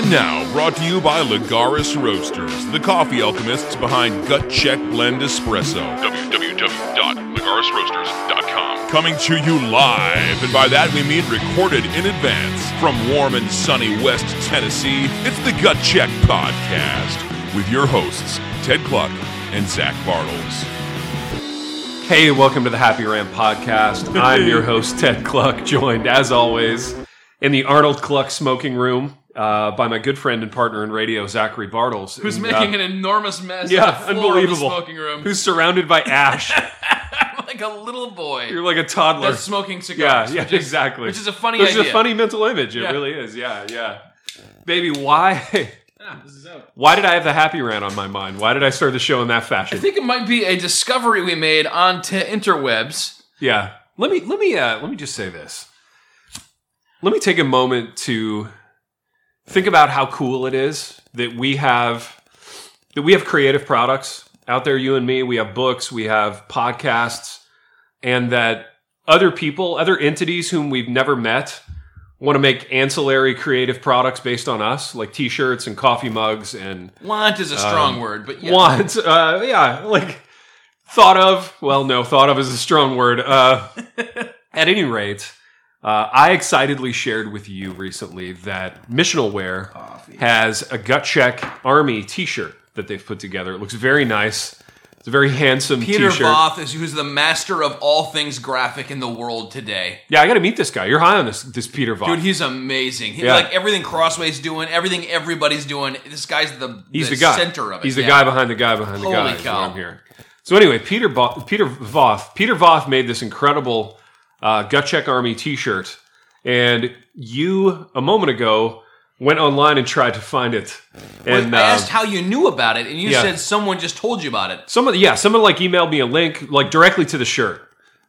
And now, brought to you by Lagaris Roasters, the coffee alchemists behind Gut Check Blend Espresso. www.lagarisroasters.com. Coming to you live, and by that we mean recorded in advance. From warm and sunny West Tennessee, it's the Gut Check Podcast with your hosts, Ted Kluck and Zach Bartels. Hey, welcome to the Happy Rant Podcast. I'm your host, Ted Kluck, joined as always in the Arnold Kluck smoking room uh, by my good friend and partner in radio, Zachary Bartels. Who's And, making uh, an enormous mess yeah, unbelievable. smoking room. Who's surrounded by ash. like a little boy You're like a toddler. that's smoking cigars. yeah, which is- exactly. Which is a funny Which is a funny mental image. It Yeah. really is. Yeah, yeah. Baby, why? Ah, this is out. Why did I have the happy rant on my mind? Why did I start the show in that fashion? I think it might be a discovery we made on t- interwebs. Yeah. Let me let me uh, let me just say this. Let me take a moment to think about how cool it is that we have that we have creative products out there. You and me, we have books, we have podcasts, and that other people, other entities whom we've never met, want to make ancillary creative products based on us, like T-shirts and coffee mugs and Want is a strong Um, word, but yeah. want. Uh, yeah, like thought of. Well, no, thought of is a strong word. Uh, at any rate, uh, I excitedly shared with you recently that Missional Wear has a Gut Check Army T-shirt that they've put together. It looks very nice. It's a very handsome Peter T-shirt. Peter Voth is who's the master of all things graphic in the world today. Yeah, I got to meet this guy. You're high on this this Peter Voth. Dude, he's amazing. He, Yeah. Like everything Crossway's doing, everything everybody's doing. This guy's the, He's the, the guy. center of it. He's the Yeah. guy behind the guy behind the Holy guy. is what cow. I'm hearing. So anyway, Peter Bo- Peter Voth Peter Voth made this incredible uh, Gut Check Army T-shirt, and you a moment ago went online and tried to find it. And I uh, asked how you knew about it, and you yeah. said someone just told you about it. someone, yeah, someone like emailed me a link like directly to the shirt.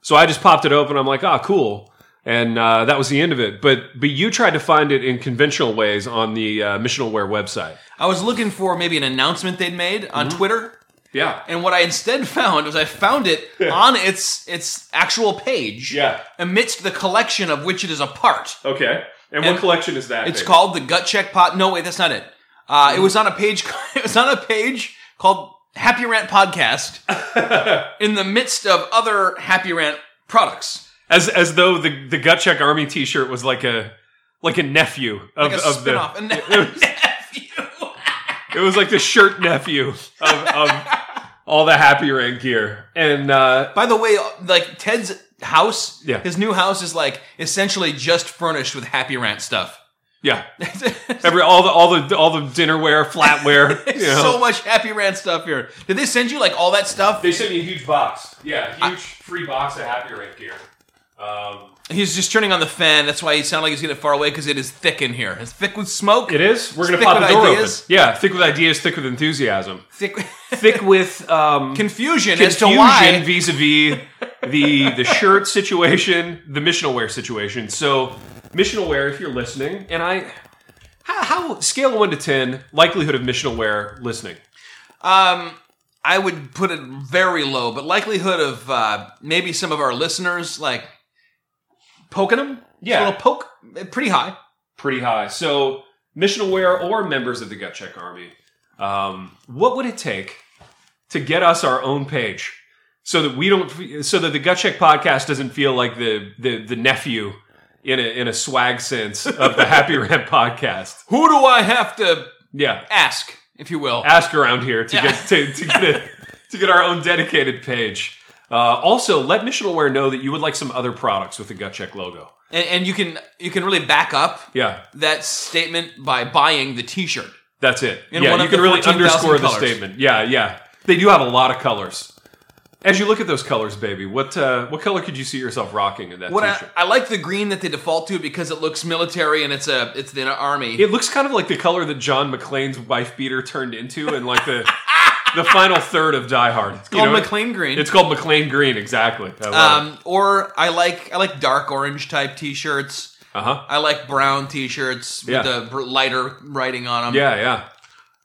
So I just popped it open. I'm like, ah, cool. And uh, that was the end of it. But but you tried to find it in conventional ways on the uh, Missional Wear website. I was looking for maybe an announcement they'd made on Mm-hmm. Twitter, Yeah. and what I instead found was I found it on its its actual page, Yeah. amidst the collection of which it is a part. Okay. And, And what collection is that? It's called the Gut Check Pot. No, wait, that's not it. Uh, it was on a page. It was on a page called Happy Rant Podcast. in the midst of other Happy Rant products, as as though the the gut check army t-shirt was like a like a nephew of, like a of spin-off. the And nephew. it was like the shirt nephew of, of all the happy rant gear and uh By the way, like Ted's house, Yeah. his new house is like essentially just furnished with Happy Rant stuff. yeah every all the all the all the dinnerware flatware you know. so much Happy Rant stuff here. Did they send you like all that stuff? they sent me a huge box yeah huge free box of happy rant gear um He's just turning on the fan. That's why he sounded like he's getting far away because it is thick in here. It's thick with smoke. it is we're gonna Thick pop the door ideas. open yeah thick with ideas thick with enthusiasm thick thick with um confusion, as to confusion why. vis-a-vis the the shirt situation, the missional wear situation. So, missional wear, if you're listening, and I, how, how scale of one to ten likelihood of missional wear listening? Um, I would put it very low, but likelihood of uh, maybe some of our listeners like poking them. Yeah. little poke, eh, pretty high. Pretty high. So, missional wear or members of the Gut Check Army, um, what would it take to get us our own page? So that we don't, so that the Gut Check podcast doesn't feel like the the, the nephew in a in a swag sense of the Happy Rant podcast. Who do I have to Yeah, ask, if you will? ask around here to Yeah. get to, to get a, to get our own dedicated page. Uh, also, let Missional Wear know that you would like some other products with the Gut Check logo. And, and you can you can really back up Yeah, that statement by buying the T-shirt. that's it. In yeah, one you of can the really 14,000 underscore the colors. statement. Yeah, yeah. They do have a lot of colors. As you look at those colors, baby, what uh, what color could you see yourself rocking in that What I, t-shirt? I like the green that they default to because it looks military and it's a it's the army. it looks kind of like the color that John McClane's wife beater turned into and like the the final third of Die Hard. It's called McLean green. It's called McLean Green, exactly. I um, or I like I like dark orange type T-shirts. Uh-huh. I like brown T-shirts Yeah. with the lighter writing on them. Yeah, yeah.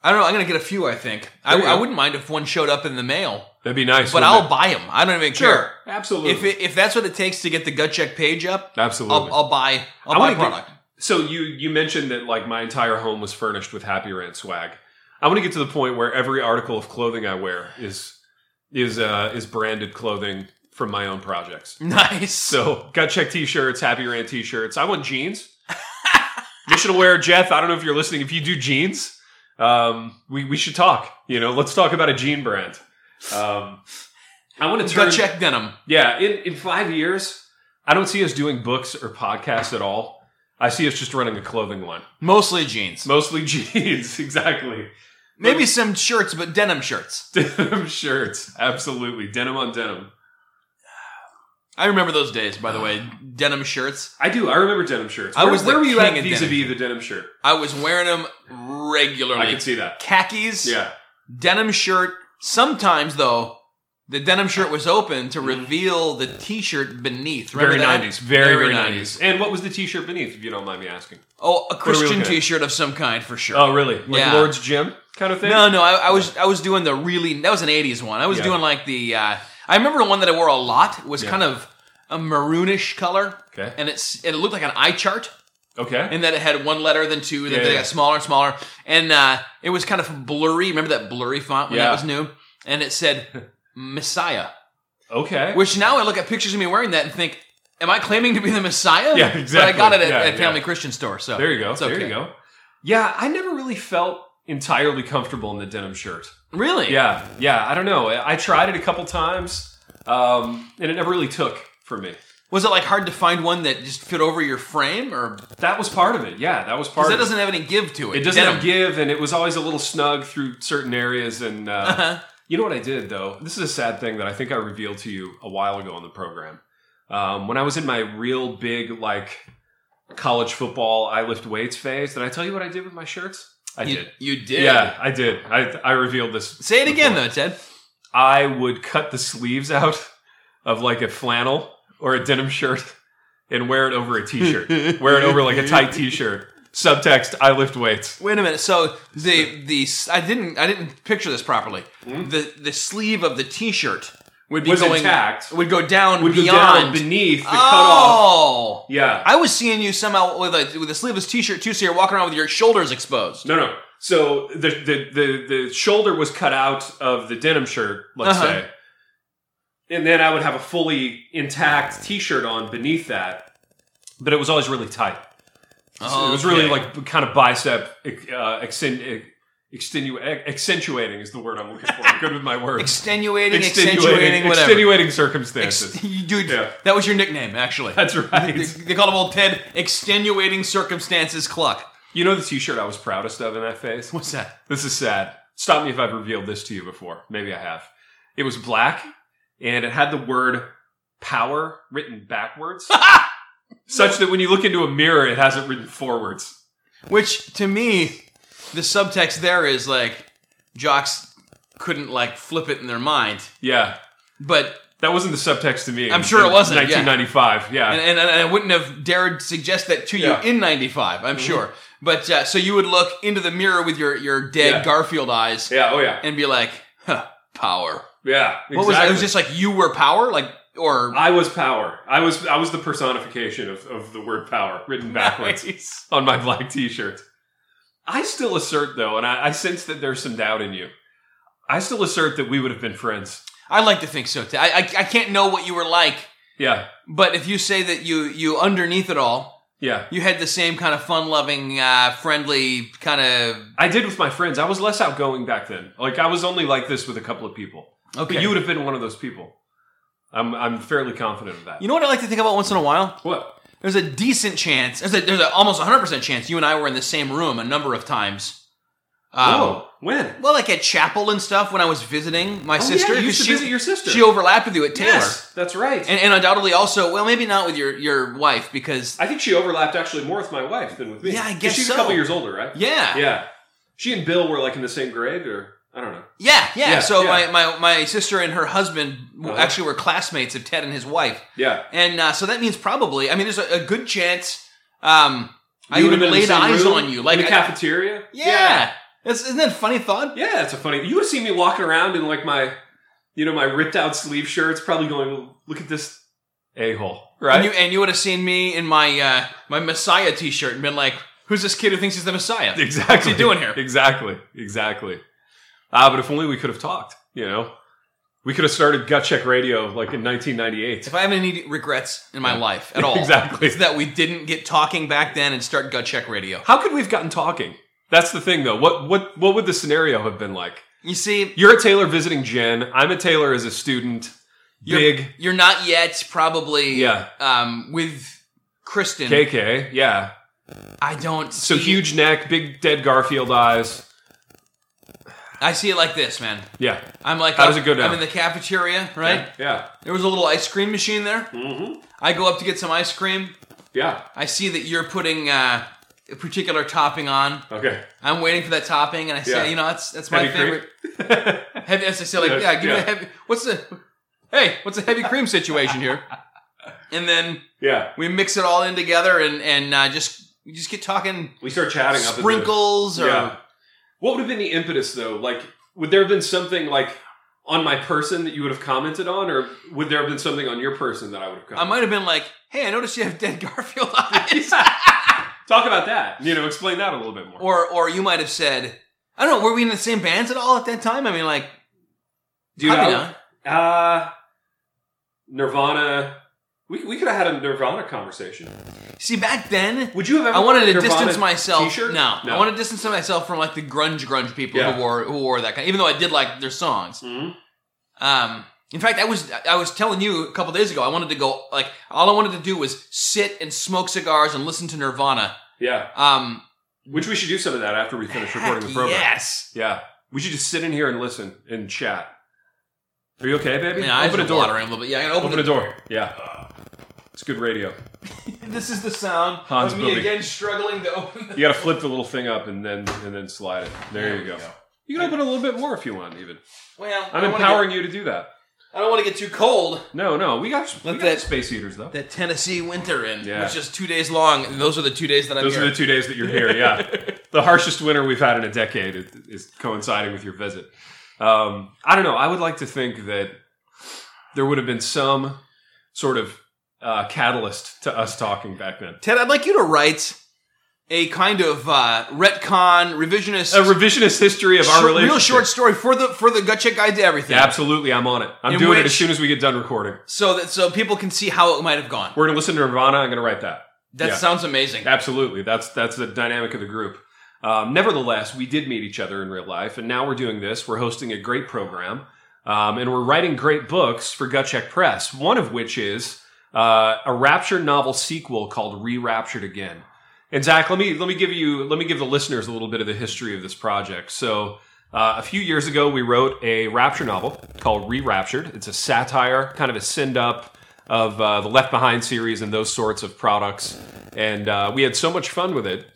I don't know. I'm gonna get a few. I think. I, I wouldn't mind if one showed up in the mail, That'd be nice. but I'll it? buy them. I don't even care. Absolutely. If it, if that's what it takes to get the gut check page up, Absolutely. I'll, I'll buy. I'll I buy product. So you you mentioned that like my entire home was furnished with Happy Rant swag. I want to get to the point where every article of clothing I wear is is uh, is branded clothing from my own projects. Nice. So gut check t-shirts, Happy Rant t-shirts. I want jeans. Missional Wear, Jeff. I don't know if you're listening. If you do jeans, um, we we should talk. You know, let's talk about a jean brand. Um, I want to turn. Gut check denim. Yeah, in in five years, I don't see us doing books or podcasts at all. I see us just running a clothing line, Mostly jeans. mostly jeans. exactly. Maybe some shirts, but denim shirts. Denim shirts, absolutely. Denim on denim. I remember those days, by the way. Denim shirts. I do. I remember denim shirts. I was where were you at of vis-a-vis the denim shirt? I was wearing them regularly. I can see that. Khakis, Yeah. denim shirt. Sometimes, though, the denim shirt was open to reveal the t-shirt beneath. Remember Mm-hmm. Very nineties. Very, very nineties. And what was the t-shirt beneath, if you don't mind me asking? Oh, a Christian t-shirt of some kind for sure. Oh, really? Like Yeah. Lord's Gym kind of thing? No, no, I, I was I was doing the really that was an '80s one. I was Yeah. doing like the uh, I remember the one that I wore a lot. It was Yeah. kind of a maroonish color, Okay. and it's and it looked like an eye chart, Okay. in that it had one letter, then two, then Yeah, they got smaller and smaller, and uh, it was kind of blurry. Remember that blurry font when that was new, and it said Messiah. okay. Which now I look at pictures of me wearing that and think, am I claiming to be the Messiah? Yeah, But I got it at, Yeah, at Family yeah. Christian Store, so there you go. Okay. There you go. Yeah, I never really felt entirely comfortable in the denim shirt. Really? Yeah, yeah. I don't know. I tried it a couple times, um, and it never really took for me. Was it like hard to find one that just fit over your frame, or That was part of it. Yeah, that was part that of it. doesn't have any give to it? It doesn't Denim. have give, and it was always a little snug through certain areas. And uh, Uh-huh. You know what I did though? This is a sad thing that I think I revealed to you a while ago on the program. Um, when I was in my real big like college football, I lift weights phase. Did I tell you what I did with my shirts? I You, did. you did. Yeah, I did. I I revealed this. Say it again, though, Ted. I would cut the sleeves out of like a flannel or a denim shirt and wear it over a t-shirt. wear it over like a tight t-shirt. Subtext: I lift weights. Wait a minute. So the the I didn't I didn't picture this properly. The the sleeve of the T-shirt would be? Was going intact. would go down Would go beyond down beneath the cutoff. Oh. Yeah. I was seeing you somehow with a with a sleeveless T-shirt too, so you're walking around with your shoulders exposed. No, no. So the, the the the shoulder was cut out of the denim shirt, let's Uh-huh. say, and then I would have a fully intact T-shirt on beneath that, but it was always really tight. So it was really Okay. like kind of bicep uh, exten- extenu- accentuating is the word I'm looking for. I'm good with my words. extenuating, accentuating, whatever. extenuating circumstances. Ex- dude, Yeah. that was your nickname, actually. That's they, right. they called him old Ted extenuating circumstances Kluck. You know the T-shirt I was proudest of in that phase. What's that? This is sad. Stop me if I've revealed this to you before. Maybe I have. It was black and it had the word power written backwards, such that when you look into a mirror, it has it written forwards. Which to me, the subtext there is like jocks couldn't like flip it in their mind, Yeah. but That wasn't the subtext to me. I'm sure it wasn't, yeah. 1995. Yeah. and, and, and I wouldn't have dared suggest that to you Yeah. in '95. I'm sure, but uh, so you would look into the mirror with your your dead Yeah. Garfield eyes yeah. Oh yeah. and be like, huh, "Power." Yeah. Exactly. What was it? It was just like you were power, like or I was power. I was I was the personification of, of the word power written backwards Nice. on my black T-shirt. I still assert though, and I, I sense that there's some doubt in you. I still assert that we would have been friends. I like to think so. Too. I, I I can't know what you were like, Yeah. but if you say that you you underneath it all, Yeah. you had the same kind of fun-loving, uh, friendly kind of. I did with my friends. I was less outgoing back then. Like I was only like this with a couple of people. Okay. But you would have been one of those people. I'm I'm fairly confident of that. You know what I like to think about once in a while? what? There's a decent chance. There's a, there's a almost 100 percent chance you and I were in the same room a number of times. Um, oh, when? Well, like at chapel and stuff when I was visiting my Oh, sister. yeah, you used to she, visit your sister. She overlapped with you at Taylor. Yes, that's right. And, and undoubtedly also, well, maybe not with your, your wife because, I think she overlapped actually more with my wife than with me. Yeah, I guess she's so. a couple years older, right? yeah. Yeah. She and Bill were like in the same grade, or I don't know. Yeah, yeah. Yeah, so yeah. My, my my sister and her husband Uh-huh. actually were classmates of Ted and his wife, Yeah. and uh, so that means probably. I mean, there's a, a good chance. Um, I You would would've been laid eyes room, on you, like in the I- cafeteria. yeah. That's, isn't that a funny thought? Yeah, it's a funny. You would see me walking around in like my, you know, my ripped out sleeve shirts, probably going, "Look at this a hole." right? And you, and you would have seen me in my uh, my Messiah T-shirt and been like, "Who's this kid who thinks he's the Messiah? exactly. What's he doing here?" Exactly. Exactly. Ah, but if only we could have talked. You know, we could have started Gut Check Radio like in 1998. If I have any regrets in my life at all, Exactly. it's that we didn't get talking back then and start Gut Check Radio. How could we have gotten talking? That's the thing, though. What what what would the scenario have been like? You see, You're a Taylor visiting Jen. I'm a Taylor as a student. you're, Big You're not yet probably Yeah. um, with Kristen. KK. Yeah. I don't. So huge neck, big dead Garfield eyes. I see it like this, man. Yeah. I'm like, How does it go down? I'm in the cafeteria, right? Yeah. There was a little ice cream machine there. Mm-hmm. I go up to get some ice cream. Yeah. I see that you're putting uh, a particular topping on. Okay. I'm waiting for that topping, and I say, Yeah. you know, that's that's my Heavy favorite. Heavy. As I say, like, Yeah, yeah, give me yeah. the heavy. What's the? Hey, what's the heavy cream situation here? And then yeah. we mix it all in together, and and uh, just just get talking We start chatting up. the- sprinkles or Yeah. What would have been the impetus though? Like, would there have been something like on my person that you would have commented on, or would there have been something on your person that I would have commented? On? I might have been like, hey, I noticed you have dead Garfield eyes. Talk about that. You know, explain that a little bit more. or or you might have said, I don't know, were we in the same bands at all at that time? I mean, like, probably I- not. Uh, Nirvana. We, we could have had a Nirvana conversation. See, back then, Would you have ever I wanted to distance myself. T-shirt? No, I wanted to distance myself from like the grunge grunge people Yeah. who wore who wore that kind. Even though I did like their songs. Mhm. Um, in fact, I was I was telling you a couple days ago. I wanted to go like all I wanted to do was sit and smoke cigars and listen to Nirvana. Yeah. Um, Which we should do some of that after we finish recording the program. yes. Yeah. We should just sit in here and listen and chat. Are you okay, baby? Yeah, I Open a open door. a little bit. Yeah, I gotta open, Open a door. Yeah. It's good radio. This is the sound Hans of me again struggling to open. The- You got to flip the little thing up and then and then slide it. There, you go. You can open a little bit more if you want. Even well, I'm empowering you to do that. I don't want to get too cold. No, no, we got we got that- space heaters though. That Tennessee winter in, Yeah. which is two days long, and those are the two days that I'm Those here. are the two days that you're here. Yeah, the harshest winter we've had in a decade is, is coinciding with your visit. Um, I don't know. I would like to think that there would have been some sort of uh, catalyst to us talking back then. Ted, I'd like you to write a kind of uh, retcon, revisionist, A revisionist history of our short- relationship. real short story for the for the gut check guide to everything. Yeah, absolutely. I'm on it. I'm In doing it as soon as we get done recording. So that so people can see how it might have gone. We're gonna listen to Nirvana. I'm gonna write that. That Yeah. sounds amazing. Absolutely. That's that's the dynamic of the group. Um, nevertheless, we did meet each other in real life, and now we're doing this. We're hosting a great program, um, and we're writing great books for Gut Check Press. One of which is uh, a Rapture novel sequel called Re-Raptured Again. And Zach, let me let me give you let me give the listeners a little bit of the history of this project. So. Uh, a few years ago, we wrote a Rapture novel called Re-Raptured. It's a satire, kind of a send up of uh, the Left Behind series and those sorts of products. And uh, we had so much fun with it.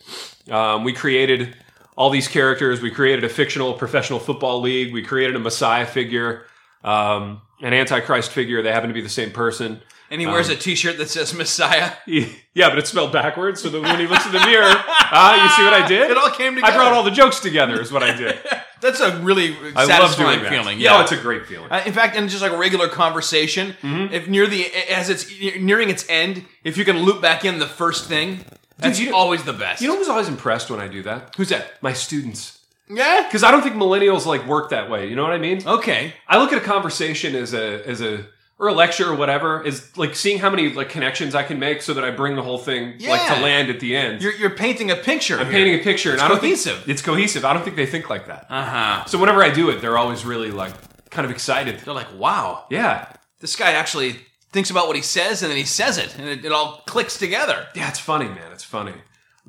Um, we created all these characters. We created a fictional professional football league. We created a Messiah figure, um, an Antichrist figure. They happen to be the same person. And he wears Um, a T-shirt that says Messiah. Yeah, but it's spelled backwards. So that when he looks in the mirror, ah, you see what I did? It all came together. I brought all the jokes together. Is what I did. That's a really I love satisfying doing that. feeling. Yeah, Yeah, oh, it's a great feeling. Uh, in fact, in just like a regular conversation, Mm-hmm. if near the as it's nearing its end, if you can loop back in the first thing, that's you know- always the best. You know who's always impressed when I do that? who's that? My students. Yeah. Because I don't think millennials like work that way. You know what I mean? Okay. I look at a conversation as a as a or a lecture or whatever is like seeing how many like connections I can make so that I bring the whole thing like to land at the end. You're, you're painting a picture. I'm painting a picture, and It's I don't cohesive. think it's cohesive. I don't think they think like that. Uh huh. So whenever I do it, they're always really like kind of excited. They're like, wow, Yeah, this guy actually thinks about what he says, and then he says it, and it, it all clicks together. yeah, it's funny, man. It's funny,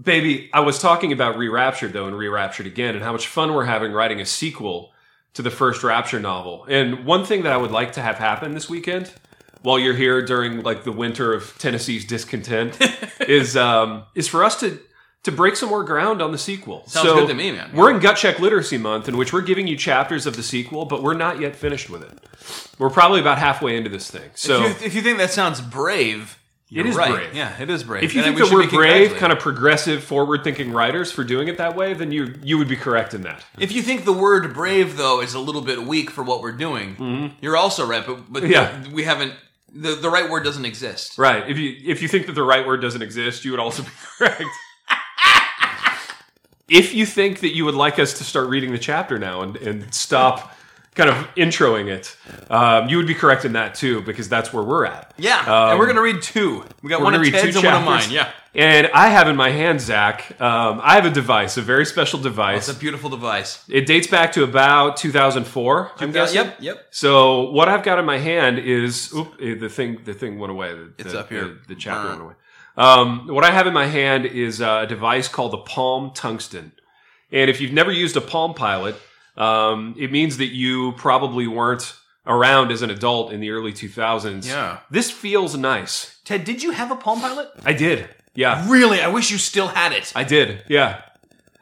baby. I was talking about re-raptured though, and re-raptured again, and how much fun we're having writing a sequel to the first Rapture novel. And one thing that I would like to have happen this weekend, while you're here during like the winter of Tennessee's discontent, is um, is for us to to break some more ground on the sequel. Sounds So, good to me, man. We're in Gut Check Literacy Month, in which we're giving you chapters of the sequel, but we're not yet finished with it. We're probably about halfway into this thing. So if, you, if you think that sounds brave, you're is right. brave. Yeah, it is brave. if you And think we that we're brave, kind of progressive, forward-thinking writers for doing it that way, then you you would be correct in that. If you think the word brave though is a little bit weak for what we're doing, you're also right. But, but Mm-hmm. Yeah. we haven't the the right word doesn't exist. Right. If you if you think that the right word doesn't exist, you would also be correct. if you think that you would like us to start reading the chapter now and, and stop kind of introing it, um, you would be correct in that too, because that's where we're at. Yeah, Um, and we're gonna read two. We got one of Ted's two and one of mine. Yeah, And I have in my hand, Zach, um, I have a device, a very special device. it's a beautiful device. It dates back to about 2004. I'm guessing. Yep, yep. So what I've got in my hand is oop, eh, the thing. The thing went away. The, It's the- up here. The, the chapter Uh. went away. Um, what I have in my hand is uh, a device called the Palm Tungsten. And if you've never used a Palm Pilot, um, it means that you probably weren't around as an adult in the early 2000s. Yeah. This feels nice. Ted, did you have a Palm Pilot? I did. Yeah. Really, I wish you still had it, I did. Yeah.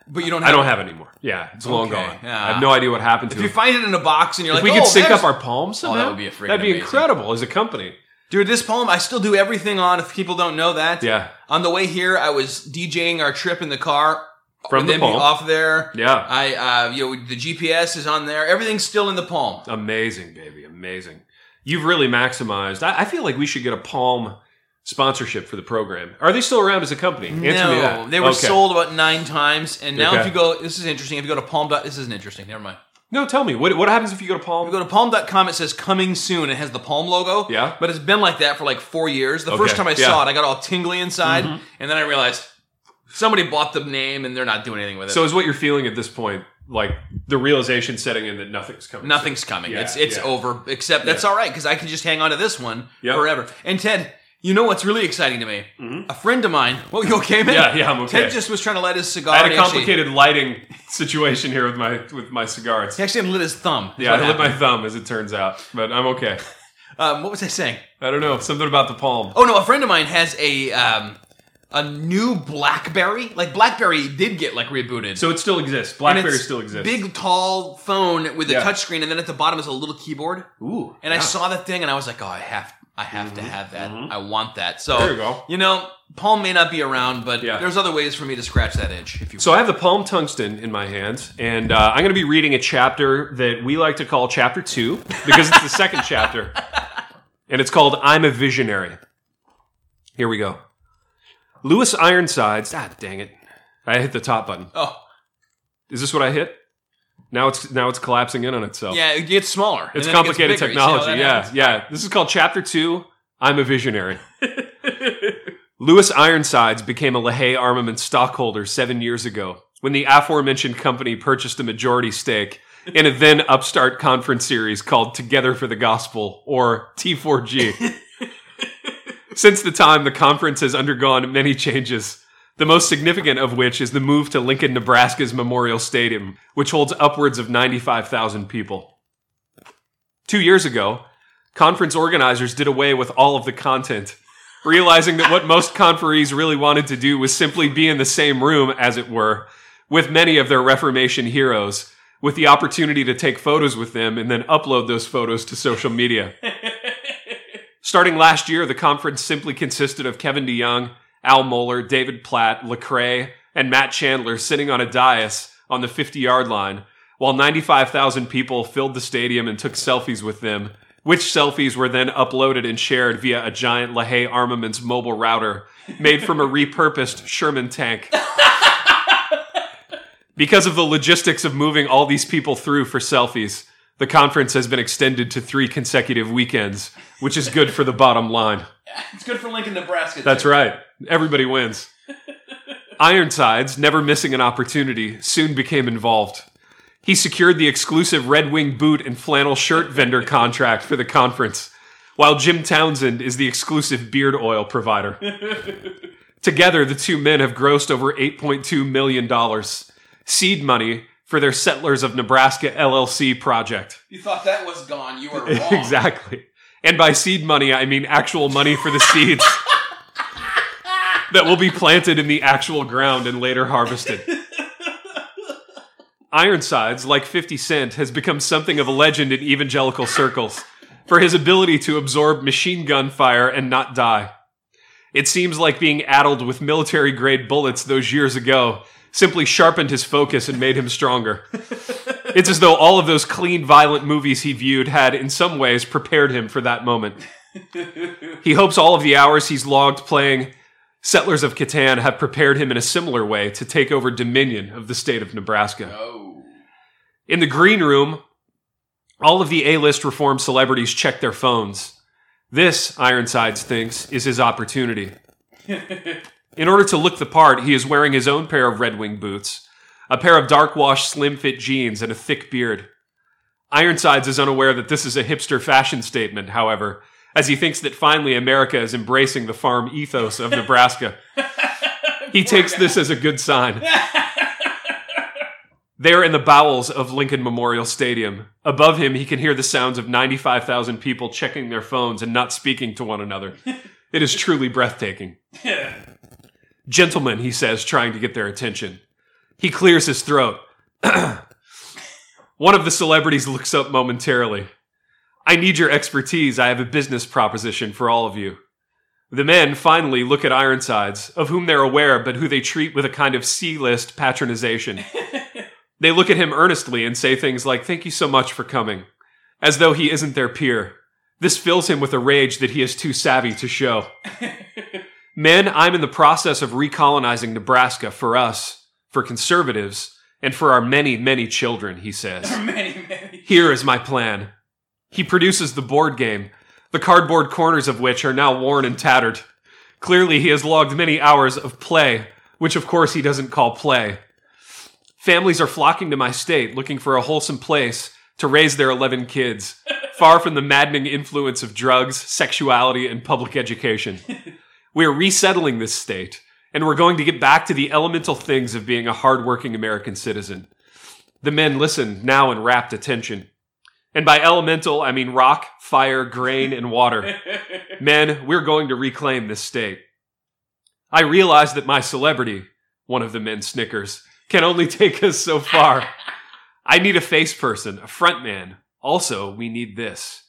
but you don't. have I don't it. have it anymore. Yeah. It's long Okay, gone. yeah. I have no idea what happened to it. If you find it in a box and you're If like, we oh, could sync there's- up our palms somehow, would be a freaking that'd be amazing. incredible as a company. Dude, this Palm, I still do everything on. If people don't know that, Yeah. On the way here, I was DJing our trip in the car. From the Palm. off there. Yeah. I, uh, you know, the GPS is on there. Everything's still in the palm. Amazing, baby. Amazing. You've really maximized. I, I feel like we should get a Palm sponsorship for the program. Are they still around as a company? Answer me no, that. they were Okay. sold about nine times, and now Okay. if you go, this is interesting. If you go to Palm, dot- this isn't interesting. Never mind. No, tell me. What, what happens if you go to Palm? If you go to Palm.com, it says coming soon. It has the Palm logo. Yeah. But it's been like that for like four years. The Okay, first time I yeah. saw it, I got all tingly inside, and then I realized somebody bought the name and they're not doing anything with it. so is what you're feeling at this point like the realization setting in that nothing's coming? Nothing's coming. Yeah, it's it's yeah. over. Except that's all right because I can just hang on to this one Yep. forever. And Ted, you know what's really exciting to me? A friend of mine. Well, you okay, man? Mm-hmm. Yeah, yeah, I'm okay. Ted just was trying to light his cigar. I had a he actually- complicated lighting situation here with my with my cigars. He actually lit his thumb. Yeah, I lit my thumb as it turns out, but I'm okay. Um, what was I saying? I don't know something about the palm. Oh no, a friend of mine has a um, a new BlackBerry. Like BlackBerry did get like rebooted. So it still exists. And BlackBerry it's still exists. Big tall phone with a Yeah. touchscreen, and then at the bottom is a little keyboard. Ooh, And I yeah. saw that thing, and I was like, "Oh, I have, I have to have that. I want that." So Mm-hmm. There you go. You know, Palm may not be around, but Yeah. there's other ways for me to scratch that itch. If you So I have the Palm Tungsten in my hands, and uh, I'm going to be reading a chapter that we like to call Chapter Two because it's the second chapter, and it's called "I'm a Visionary." Here we go. Lewis Ironsides. Ah, dang it! I hit the top button. oh Is this what I hit? Now it's now it's collapsing in on itself. yeah, it gets smaller. It's it complicated bigger. You see how technology. Yeah, happens? yeah. This is called Chapter Two. I'm a visionary. Lewis Ironsides became a LaHaye Armament stockholder seven years ago when the aforementioned company purchased a majority stake in a then upstart conference series called Together for the Gospel, or T4G. Since the time, the conference has undergone many changes, the most significant of which is the move to Lincoln, Nebraska's Memorial Stadium, which holds upwards of 95,000 people. Two years ago, conference organizers did away with all of the content, realizing that what most conferees really wanted to do was simply be in the same room, as it were, with many of their Reformation heroes, with the opportunity to take photos with them and then upload those photos to social media. Starting last year, the conference simply consisted of Kevin DeYoung, Al Mohler, David Platt, Lecrae, and Matt Chandler sitting on a dais on the 50 yard line, while 95,000 people filled the stadium and took selfies with them, which selfies were then uploaded and shared via a giant LaHaye Armaments mobile router made from a repurposed Sherman tank. Because of the logistics of moving all these people through for selfies, the conference has been extended to three consecutive weekends, which is good for the bottom line. It's good for Lincoln, Nebraska. That's too. right. Everybody wins. Ironsides, never missing an opportunity, soon became involved. He secured the exclusive Red Wing boot and flannel shirt vendor contract for the conference, while Jim Townsend is the exclusive beard oil provider. Together, the two men have grossed over $8.2 million, seed money for their Settlers of Nebraska LLC project. You thought that was gone. You were wrong. exactly. And by seed money, I mean actual money for the seeds that will be planted in the actual ground and later harvested. Ironsides, like 50 Cent, has become something of a legend in evangelical circles for his ability to absorb machine gun fire and not die. It seems like being addled with military grade bullets those years ago simply sharpened his focus and made him stronger. It's as though all of those clean, violent movies he viewed had, in some ways, prepared him for that moment. He hopes all of the hours he's logged playing Settlers of Catan have prepared him in a similar way to take over dominion of the state of Nebraska. Oh. In the green room, all of the A list reform celebrities check their phones. This, Ironsides thinks, is his opportunity. In order to look the part, he is wearing his own pair of Red Wing boots, a pair of dark wash slim fit jeans, and a thick beard. Ironsides is unaware that this is a hipster fashion statement, however, as he thinks that finally America is embracing the farm ethos of Nebraska. he takes this as a good sign. There in the bowels of Lincoln Memorial Stadium, above him he can hear the sounds of 95,000 people checking their phones and not speaking to one another. It is truly breathtaking. Gentlemen, he says, trying to get their attention. He clears his throat. one of the celebrities looks up momentarily. I need your expertise. I have a business proposition for all of you. The men finally look at Ironsides, of whom they're aware, but who they treat with a kind of C list patronization. They look at him earnestly and say things like, Thank you so much for coming, as though he isn't their peer. This fills him with a rage that he is too savvy to show. Men, I'm in the process of recolonizing Nebraska for us, for conservatives, and for our many, many children, he says. many, many. Here is my plan. He produces the board game, the cardboard corners of which are now worn and tattered. Clearly, he has logged many hours of play, which of course he doesn't call play. Families are flocking to my state looking for a wholesome place to raise their 11 kids, far from the maddening influence of drugs, sexuality, and public education. We are resettling this state, and we're going to get back to the elemental things of being a hardworking American citizen. The men listen now in rapt attention. And by elemental, I mean rock, fire, grain, and water. Men, we're going to reclaim this state. I realize that my celebrity, one of the men snickers, can only take us so far. I need a face person, a front man. Also, we need this.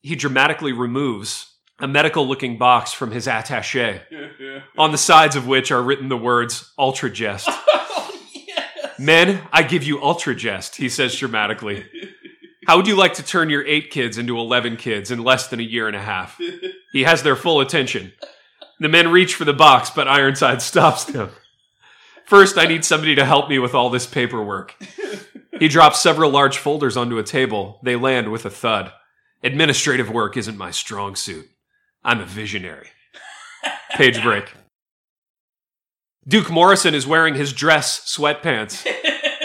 He dramatically removes a medical looking box from his attache, on the sides of which are written the words Ultragest. Oh, men, I give you Ultragest, he says dramatically. How would you like to turn your eight kids into 11 kids in less than a year and a half? He has their full attention. The men reach for the box, but Ironside stops them. First, I need somebody to help me with all this paperwork. He drops several large folders onto a table. They land with a thud. Administrative work isn't my strong suit. I'm a visionary. Page break. Duke Morrison is wearing his dress sweatpants,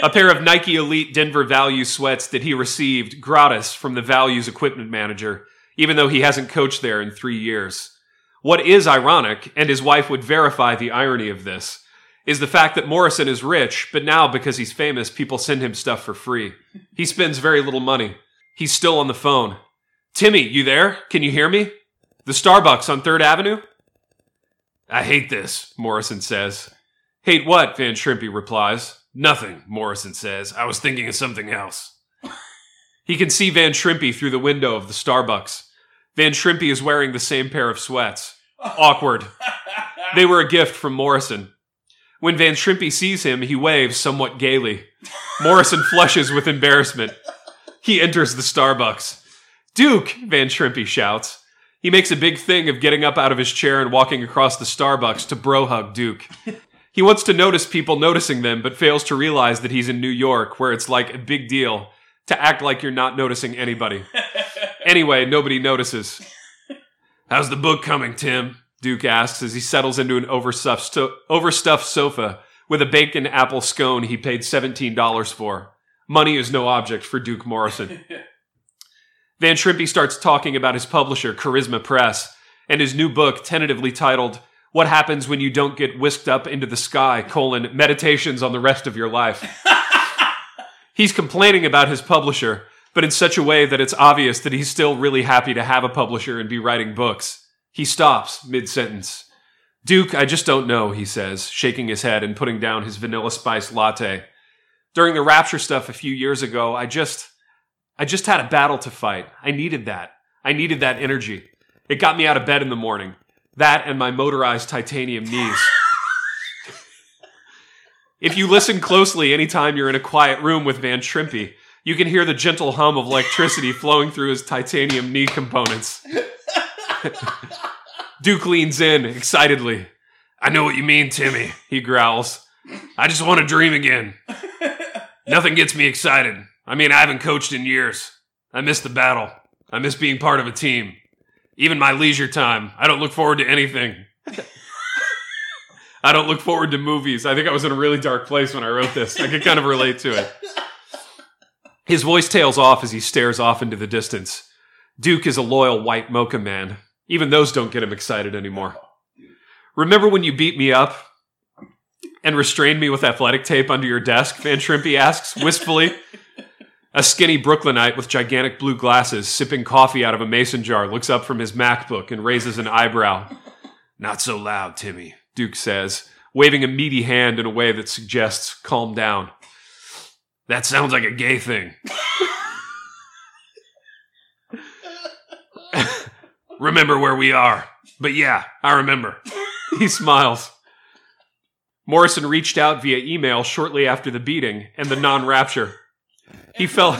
a pair of Nike Elite Denver Value sweats that he received gratis from the Values equipment manager, even though he hasn't coached there in three years. What is ironic, and his wife would verify the irony of this, is the fact that Morrison is rich, but now because he's famous, people send him stuff for free. He spends very little money. He's still on the phone. Timmy, you there? Can you hear me? The Starbucks on 3rd Avenue? I hate this, Morrison says. Hate what? Van Shrimpy replies. Nothing, Morrison says. I was thinking of something else. he can see Van Shrimpy through the window of the Starbucks. Van Shrimpy is wearing the same pair of sweats. Awkward. They were a gift from Morrison. When Van Shrimpy sees him, he waves somewhat gaily. Morrison flushes with embarrassment. He enters the Starbucks. Duke, Van Shrimpy shouts. He makes a big thing of getting up out of his chair and walking across the Starbucks to bro hug Duke. He wants to notice people noticing them, but fails to realize that he's in New York, where it's like a big deal to act like you're not noticing anybody. Anyway, nobody notices. How's the book coming, Tim? Duke asks as he settles into an overstuffed, sto- overstuffed sofa with a bacon apple scone he paid $17 for. Money is no object for Duke Morrison. Van Shrimpy starts talking about his publisher, Charisma Press, and his new book, tentatively titled What Happens When You Don't Get Whisked Up into the Sky, colon, Meditations on the Rest of Your Life. He's complaining about his publisher, but in such a way that it's obvious that he's still really happy to have a publisher and be writing books. He stops mid sentence. Duke, I just don't know, he says, shaking his head and putting down his vanilla spice latte. During the rapture stuff a few years ago, I just, I just had a battle to fight. I needed that. I needed that energy. It got me out of bed in the morning. That and my motorized titanium knees. if you listen closely anytime you're in a quiet room with Van Shrimpy, you can hear the gentle hum of electricity flowing through his titanium knee components. Duke leans in excitedly. I know what you mean, Timmy, he growls. I just want to dream again. Nothing gets me excited. I mean, I haven't coached in years. I miss the battle. I miss being part of a team. Even my leisure time, I don't look forward to anything. I don't look forward to movies. I think I was in a really dark place when I wrote this. I could kind of relate to it. His voice tails off as he stares off into the distance. Duke is a loyal white mocha man. Even those don't get him excited anymore. Remember when you beat me up and restrained me with athletic tape under your desk? Van Trimpy asks wistfully. A skinny Brooklynite with gigantic blue glasses, sipping coffee out of a mason jar, looks up from his MacBook and raises an eyebrow. Not so loud, Timmy, Duke says, waving a meaty hand in a way that suggests calm down. That sounds like a gay thing. remember where we are. But yeah, I remember. He smiles. Morrison reached out via email shortly after the beating and the non-rapture. He felt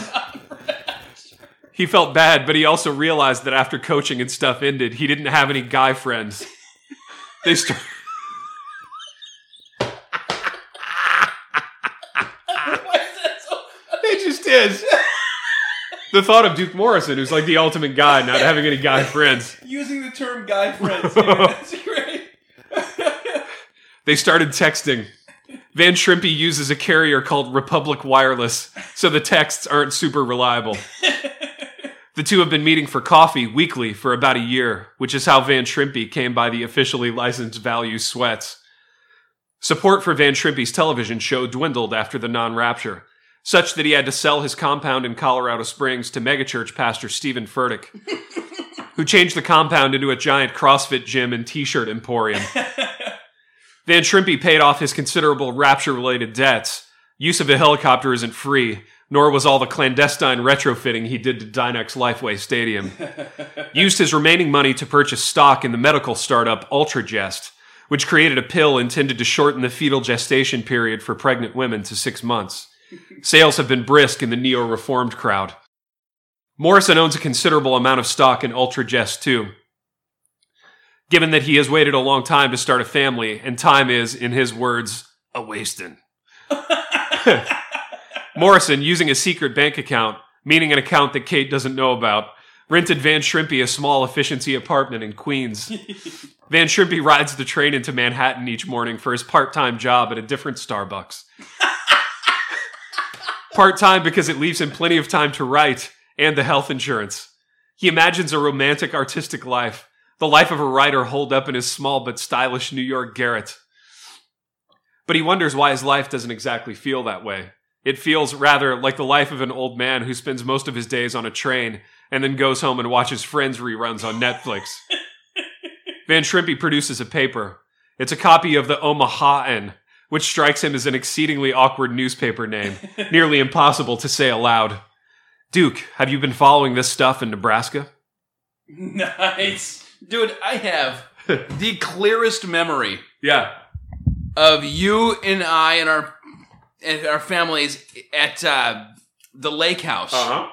he felt bad, but he also realized that after coaching and stuff ended, he didn't have any guy friends. They start. It just is. The thought of Duke Morrison, who's like the ultimate guy, not having any guy friends. Using the term guy friends. That's great. They started texting. Van Shrimpy uses a carrier called Republic Wireless, so the texts aren't super reliable. The two have been meeting for coffee weekly for about a year, which is how Van Shrimpy came by the officially licensed value sweats. Support for Van Shrimpy's television show dwindled after the non rapture, such that he had to sell his compound in Colorado Springs to megachurch pastor Steven Furtick, who changed the compound into a giant CrossFit gym and t shirt emporium. Van Trimpy paid off his considerable rapture related debts. Use of a helicopter isn't free, nor was all the clandestine retrofitting he did to Dynex Lifeway Stadium. Used his remaining money to purchase stock in the medical startup Ultragest, which created a pill intended to shorten the fetal gestation period for pregnant women to six months. Sales have been brisk in the neo reformed crowd. Morrison owns a considerable amount of stock in Ultragest too. Given that he has waited a long time to start a family, and time is, in his words, a wastin'. Morrison, using a secret bank account, meaning an account that Kate doesn't know about, rented Van Shrimpy a small efficiency apartment in Queens. Van Shrimpy rides the train into Manhattan each morning for his part time job at a different Starbucks. part time because it leaves him plenty of time to write and the health insurance. He imagines a romantic artistic life, the life of a writer holed up in his small but stylish New York garret. But he wonders why his life doesn't exactly feel that way. It feels rather like the life of an old man who spends most of his days on a train and then goes home and watches Friends reruns on Netflix. Van Shrimpy produces a paper. It's a copy of the Omahaan, which strikes him as an exceedingly awkward newspaper name, nearly impossible to say aloud. Duke, have you been following this stuff in Nebraska? Nice. Dude, I have the clearest memory Yeah. of you and I and our and our families at uh, the lake house. huh.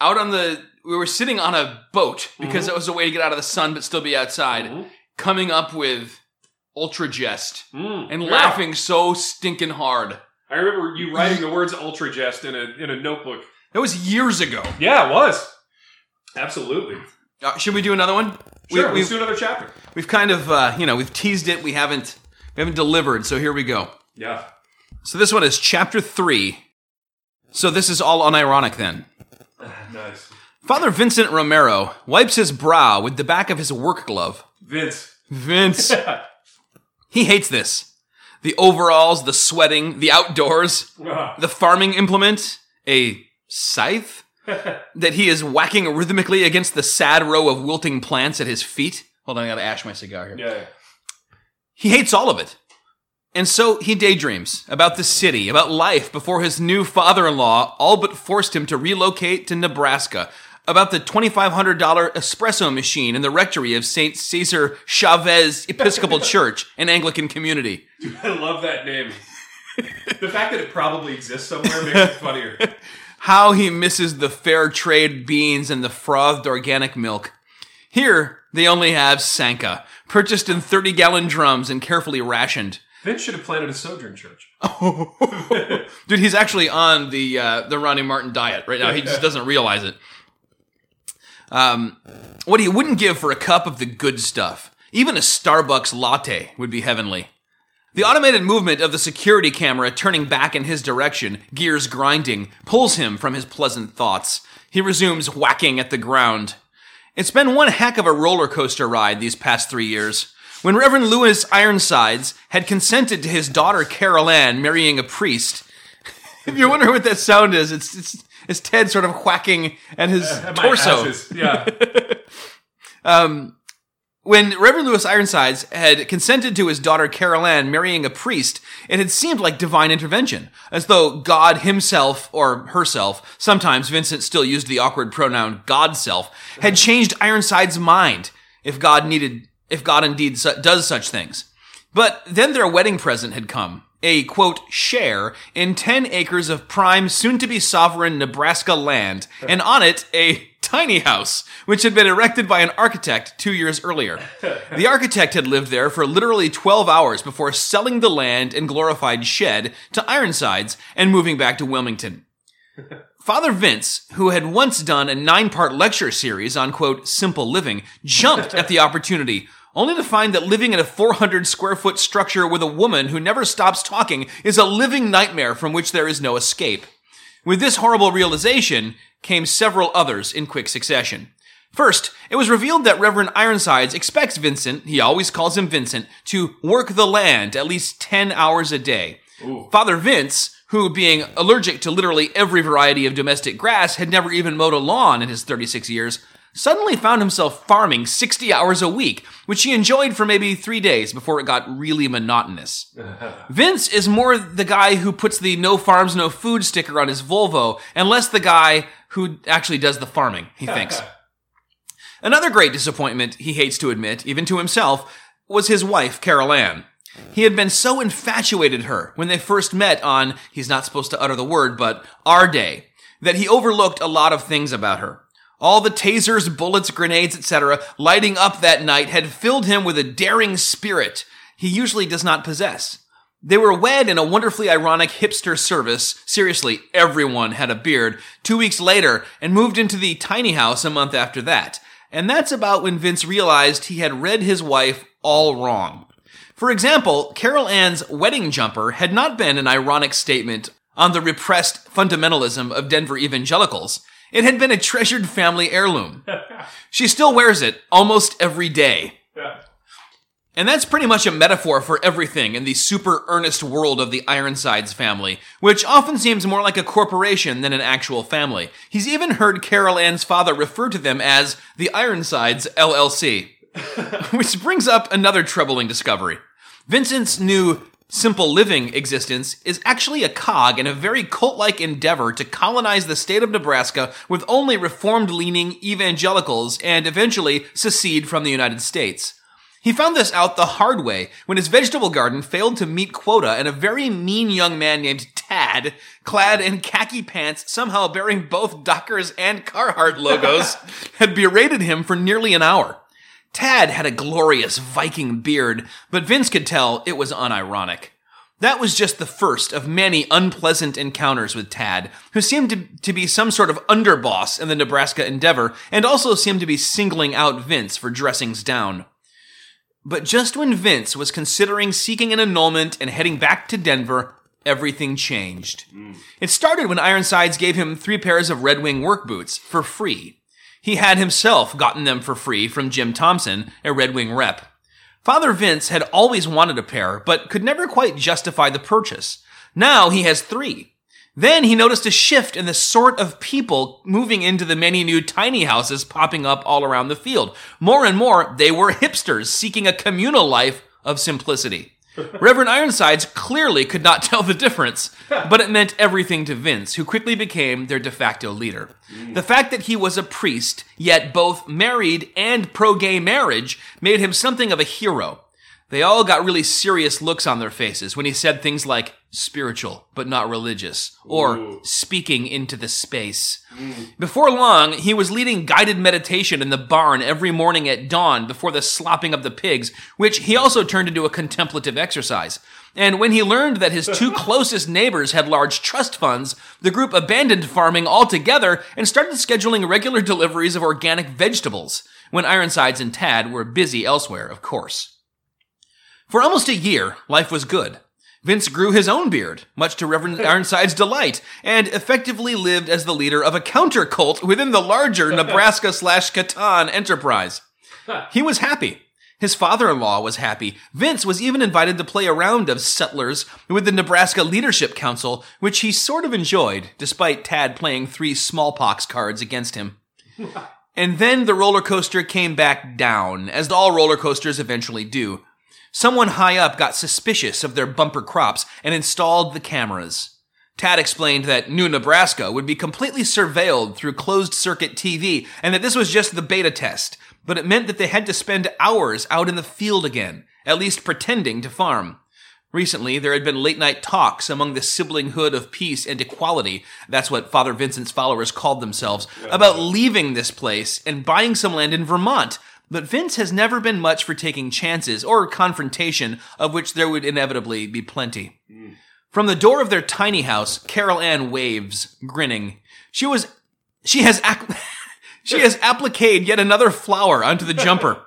Out on the we were sitting on a boat because Mhm. that was a way to get out of the sun but still be outside. Mhm. Coming up with Ultra Jest Mm, and yeah. laughing so stinking hard. I remember you writing the words ultra jest in a in a notebook. That was years ago. Yeah, it was. Absolutely. Uh, should we do another one? Sure, we, let's do another chapter. we've kind of uh, you know we've teased it. We haven't we haven't delivered. So here we go. Yeah. So this one is chapter three. So this is all unironic then. Nice. Father Vincent Romero wipes his brow with the back of his work glove. Vince. Vince. he hates this. The overalls, the sweating, the outdoors, the farming implement, a scythe that he is whacking rhythmically against the sad row of wilting plants at his feet. Hold on, I gotta ash my cigar here. yeah. He hates all of it. And so he daydreams about the city, about life before his new father in law all but forced him to relocate to Nebraska, about the $2,500 espresso machine in the rectory of St. Cesar Chavez Episcopal Church, an Anglican community. Dude, I love that name. the fact that it probably exists somewhere makes it funnier. How he misses the fair trade beans and the frothed organic milk. Here, they only have Sanka, purchased in 30 gallon drums and carefully rationed. Vince should have planted a sojourn church. Dude, he's actually on the uh, the Ronnie Martin diet right now. He just doesn't realize it. Um, what he wouldn't give for a cup of the good stuff, even a Starbucks latte, would be heavenly. The automated movement of the security camera turning back in his direction, gears grinding, pulls him from his pleasant thoughts. He resumes whacking at the ground. It's been one heck of a roller coaster ride these past three years. When Reverend Lewis Ironsides had consented to his daughter Carol Ann marrying a priest, if you're wondering what that sound is, it's it's, it's Ted sort of whacking at his my torso. ashes. Yeah. Um, when Reverend Lewis Ironsides had consented to his daughter Carol Ann marrying a priest, it had seemed like divine intervention, as though God himself, or herself, sometimes Vincent still used the awkward pronoun God self, had changed Ironsides' mind, if God needed, if God indeed su- does such things. But then their wedding present had come. A quote, share in 10 acres of prime, soon to be sovereign Nebraska land, and on it a tiny house, which had been erected by an architect two years earlier. The architect had lived there for literally 12 hours before selling the land and glorified shed to Ironsides and moving back to Wilmington. Father Vince, who had once done a nine part lecture series on, quote, simple living, jumped at the opportunity, only to find that living in a 400 square foot structure with a woman who never stops talking is a living nightmare from which there is no escape. With this horrible realization came several others in quick succession. First, it was revealed that Reverend Ironsides expects Vincent, he always calls him Vincent, to work the land at least 10 hours a day. Father Vince, who being allergic to literally every variety of domestic grass had never even mowed a lawn in his 36 years, suddenly found himself farming 60 hours a week, which he enjoyed for maybe three days before it got really monotonous. Vince is more the guy who puts the no farms, no food sticker on his Volvo, and less the guy who actually does the farming, he thinks. Another great disappointment, he hates to admit, even to himself, was his wife, Carol Ann. He had been so infatuated her when they first met on, he's not supposed to utter the word, but our day, that he overlooked a lot of things about her. All the tasers, bullets, grenades, etc., lighting up that night had filled him with a daring spirit he usually does not possess. They were wed in a wonderfully ironic hipster service. Seriously, everyone had a beard. Two weeks later, and moved into the tiny house a month after that. And that's about when Vince realized he had read his wife all wrong. For example, Carol Ann's wedding jumper had not been an ironic statement on the repressed fundamentalism of Denver evangelicals. It had been a treasured family heirloom. She still wears it almost every day. And that's pretty much a metaphor for everything in the super earnest world of the Ironsides family, which often seems more like a corporation than an actual family. He's even heard Carol Ann's father refer to them as the Ironsides LLC. which brings up another troubling discovery. Vincent's new simple living existence is actually a cog in a very cult like endeavor to colonize the state of Nebraska with only reformed leaning evangelicals and eventually secede from the United States. He found this out the hard way when his vegetable garden failed to meet quota and a very mean young man named Tad, clad in khaki pants, somehow bearing both Dockers and Carhartt logos, had berated him for nearly an hour. Tad had a glorious Viking beard, but Vince could tell it was unironic. That was just the first of many unpleasant encounters with Tad, who seemed to, to be some sort of underboss in the Nebraska endeavor and also seemed to be singling out Vince for dressings down. But just when Vince was considering seeking an annulment and heading back to Denver, everything changed. Mm. It started when Ironsides gave him three pairs of Red Wing work boots for free. He had himself gotten them for free from Jim Thompson, a Red Wing rep. Father Vince had always wanted a pair, but could never quite justify the purchase. Now he has three. Then he noticed a shift in the sort of people moving into the many new tiny houses popping up all around the field. More and more, they were hipsters seeking a communal life of simplicity. Reverend Ironsides clearly could not tell the difference, but it meant everything to Vince, who quickly became their de facto leader. The fact that he was a priest, yet both married and pro gay marriage, made him something of a hero. They all got really serious looks on their faces when he said things like, spiritual but not religious, or Ooh. speaking into the space. Before long, he was leading guided meditation in the barn every morning at dawn before the slopping of the pigs, which he also turned into a contemplative exercise. And when he learned that his two closest neighbors had large trust funds, the group abandoned farming altogether and started scheduling regular deliveries of organic vegetables, when Ironsides and Tad were busy elsewhere, of course. For almost a year, life was good. Vince grew his own beard, much to Reverend Ironside's delight, and effectively lived as the leader of a counter cult within the larger Nebraska slash Catan enterprise. He was happy. His father-in-law was happy. Vince was even invited to play a round of settlers with the Nebraska Leadership Council, which he sort of enjoyed, despite Tad playing three smallpox cards against him. And then the roller coaster came back down, as all roller coasters eventually do. Someone high up got suspicious of their bumper crops and installed the cameras. Tad explained that New Nebraska would be completely surveilled through closed circuit TV and that this was just the beta test, but it meant that they had to spend hours out in the field again, at least pretending to farm. Recently, there had been late night talks among the siblinghood of peace and equality, that's what Father Vincent's followers called themselves, about leaving this place and buying some land in Vermont. But Vince has never been much for taking chances or confrontation, of which there would inevitably be plenty. From the door of their tiny house, Carol Ann waves, grinning. She was, she has, ac- she has appliqued yet another flower onto the jumper.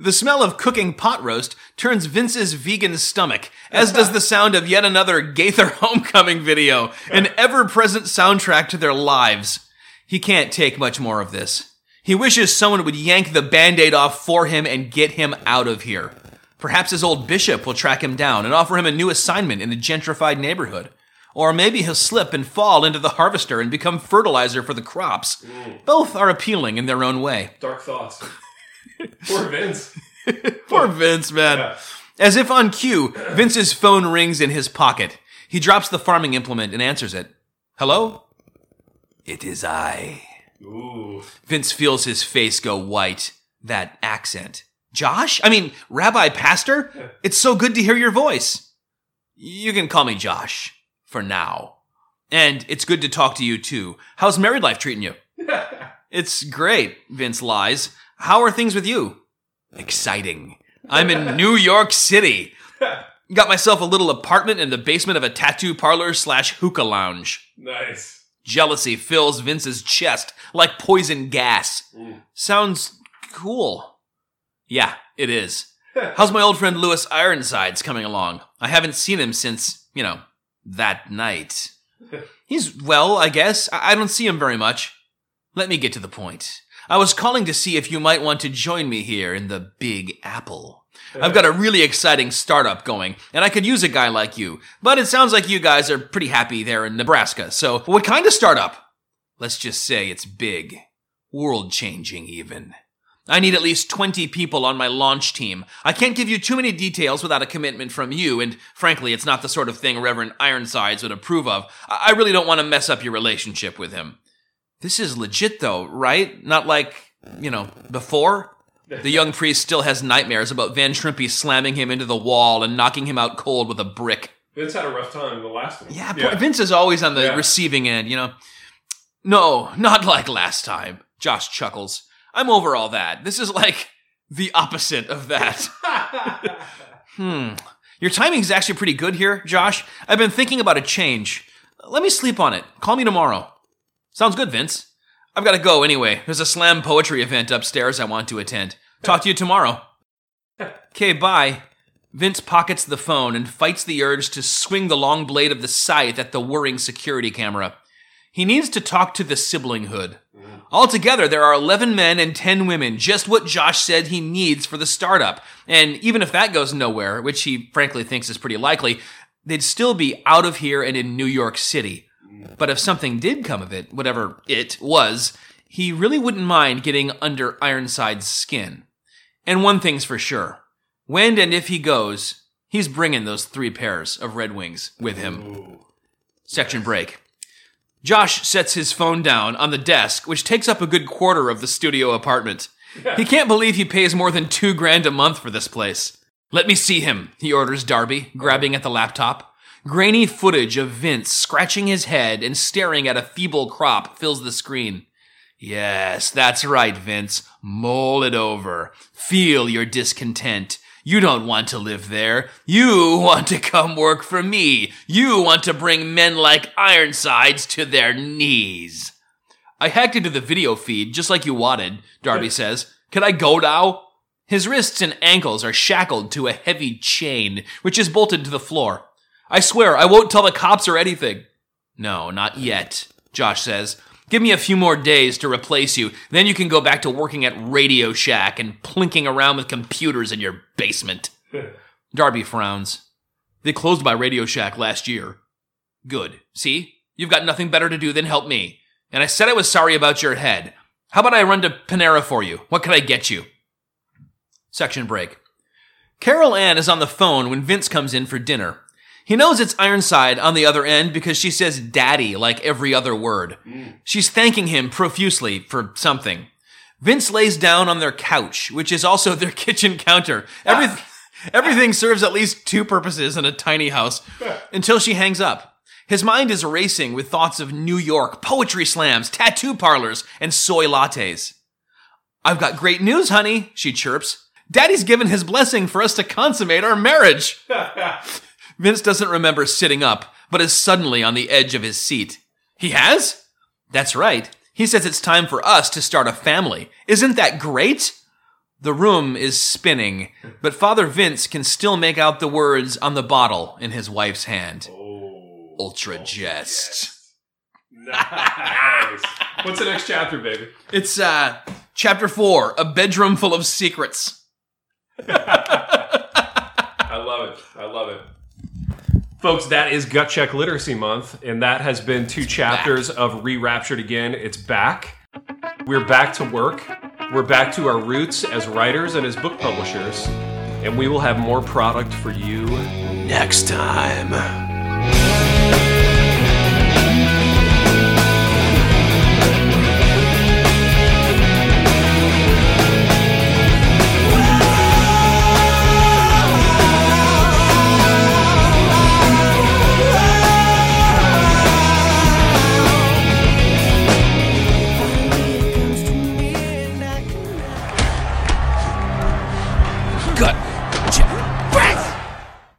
The smell of cooking pot roast turns Vince's vegan stomach, as does the sound of yet another Gaither homecoming video, an ever-present soundtrack to their lives. He can't take much more of this. He wishes someone would yank the band-aid off for him and get him out of here. Perhaps his old bishop will track him down and offer him a new assignment in a gentrified neighborhood. Or maybe he'll slip and fall into the harvester and become fertilizer for the crops. Mm. Both are appealing in their own way. Dark thoughts. Poor Vince. Poor Vince, man. As if on cue, Vince's phone rings in his pocket. He drops the farming implement and answers it. Hello? It is I. Ooh. Vince feels his face go white. That accent. Josh? I mean, Rabbi Pastor? It's so good to hear your voice. You can call me Josh. For now. And it's good to talk to you too. How's married life treating you? It's great, Vince lies. How are things with you? Exciting. I'm in New York City. Got myself a little apartment in the basement of a tattoo parlor slash hookah lounge. nice. Jealousy fills Vince's chest like poison gas. Mm. Sounds cool. Yeah, it is. How's my old friend Louis Ironsides coming along? I haven't seen him since, you know, that night. He's well, I guess. I I don't see him very much. Let me get to the point. I was calling to see if you might want to join me here in the Big Apple. I've got a really exciting startup going, and I could use a guy like you. But it sounds like you guys are pretty happy there in Nebraska. So, what kind of startup? Let's just say it's big. World changing, even. I need at least 20 people on my launch team. I can't give you too many details without a commitment from you, and frankly, it's not the sort of thing Reverend Ironsides would approve of. I I really don't want to mess up your relationship with him. This is legit, though, right? Not like, you know, before? The young priest still has nightmares about Van Trimpy slamming him into the wall and knocking him out cold with a brick. Vince had a rough time in the last one. Yeah, poor- Vince is always on the Yeah. receiving end, you know. No, not like last time. Josh chuckles. I'm over all that. This is like the opposite of that. hmm. Your timing is actually pretty good here, Josh. I've been thinking about a change. Let me sleep on it. Call me tomorrow. Sounds good, Vince. I've got to go anyway. There's a slam poetry event upstairs I want to attend. Talk to you tomorrow. Okay, bye. Vince pockets the phone and fights the urge to swing the long blade of the scythe at the whirring security camera. He needs to talk to the siblinghood. Mm-hmm. Altogether, there are 11 men and 10 women, just what Josh said he needs for the startup. And even if that goes nowhere, which he frankly thinks is pretty likely, they'd still be out of here and in New York City. But if something did come of it, whatever it was, he really wouldn't mind getting under Ironside's skin. And one thing's for sure when and if he goes, he's bringing those three pairs of Red Wings with him. Ooh. Section break. Josh sets his phone down on the desk, which takes up a good quarter of the studio apartment. He can't believe he pays more than two grand a month for this place. Let me see him, he orders Darby, grabbing at the laptop. Grainy footage of Vince scratching his head and staring at a feeble crop fills the screen. Yes, that's right, Vince. Mull it over. Feel your discontent. You don't want to live there. You want to come work for me. You want to bring men like Ironsides to their knees. I hacked into the video feed just like you wanted, Darby says. Can I go now? His wrists and ankles are shackled to a heavy chain, which is bolted to the floor. I swear I won't tell the cops or anything. No, not yet, Josh says. Give me a few more days to replace you, then you can go back to working at Radio Shack and plinking around with computers in your basement. Darby frowns. They closed my Radio Shack last year. Good. See? You've got nothing better to do than help me. And I said I was sorry about your head. How about I run to Panera for you? What can I get you? Section break. Carol Ann is on the phone when Vince comes in for dinner. He knows it's Ironside on the other end because she says daddy like every other word. Mm. She's thanking him profusely for something. Vince lays down on their couch, which is also their kitchen counter. Every, everything serves at least two purposes in a tiny house until she hangs up. His mind is racing with thoughts of New York, poetry slams, tattoo parlors, and soy lattes. I've got great news, honey, she chirps. Daddy's given his blessing for us to consummate our marriage. Vince doesn't remember sitting up, but is suddenly on the edge of his seat. He has? That's right. He says it's time for us to start a family. Isn't that great? The room is spinning, but Father Vince can still make out the words on the bottle in his wife's hand. Oh, Ultragest. nice. What's the next chapter, baby? It's uh chapter 4, a bedroom full of secrets. I love it. I love it. Folks, that is Gut Check Literacy Month, and that has been two chapters of Re Raptured Again. It's back. We're back to work. We're back to our roots as writers and as book publishers, and we will have more product for you next time.